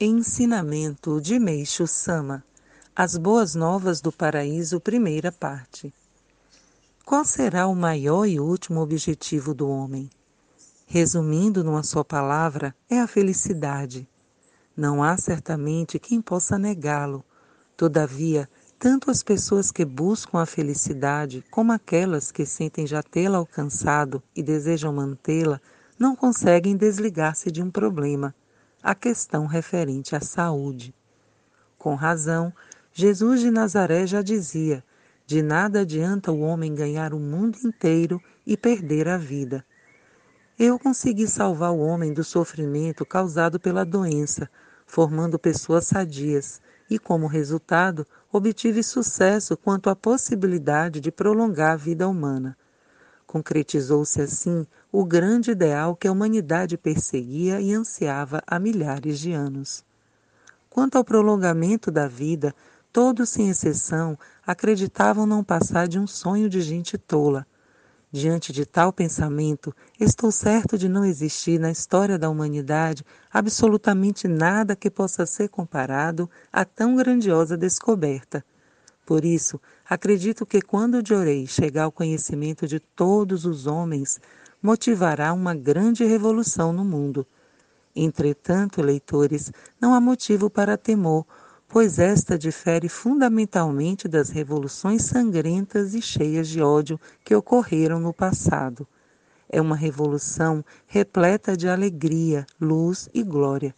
Ensinamento de Meixo Sama As Boas Novas do Paraíso, primeira parte. Qual será o maior e último objetivo do homem? Resumindo numa só palavra, é a felicidade. Não há certamente quem possa negá-lo. Todavia, tanto as pessoas que buscam a felicidade como aquelas que sentem já tê-la alcançado e desejam mantê-la não conseguem desligar-se de um problema a questão referente à saúde. Com razão, Jesus de Nazaré já dizia: de nada adianta o homem ganhar o mundo inteiro e perder a vida. Eu consegui salvar o homem do sofrimento causado pela doença, formando pessoas sadias, e como resultado, obtive sucesso quanto à possibilidade de prolongar a vida humana. Concretizou-se assim o grande ideal que a humanidade perseguia e ansiava há milhares de anos. Quanto ao prolongamento da vida, todos, sem exceção, acreditavam não passar de um sonho de gente tola. Diante de tal pensamento, estou certo de não existir na história da humanidade absolutamente nada que possa ser comparado a tão grandiosa descoberta. Por isso, acredito que quando Diorei chegar ao conhecimento de todos os homens, motivará uma grande revolução no mundo. Entretanto, leitores, não há motivo para temor, pois esta difere fundamentalmente das revoluções sangrentas e cheias de ódio que ocorreram no passado. É uma revolução repleta de alegria, luz e glória.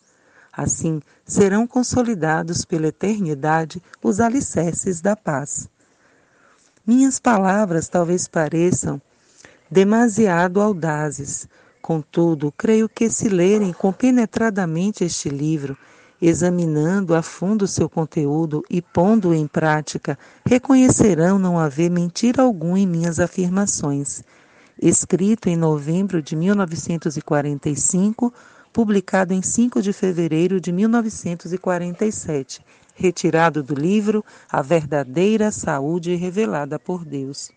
Assim, serão consolidados pela eternidade os alicerces da paz. Minhas palavras talvez pareçam demasiado audazes, contudo, creio que se lerem compenetradamente este livro, examinando a fundo seu conteúdo e pondo-o em prática, reconhecerão não haver mentira alguma em minhas afirmações. Escrito em novembro de 1945, publicado em 5 de fevereiro de 1947, retirado do livro A Verdadeira Saúde Revelada por Deus.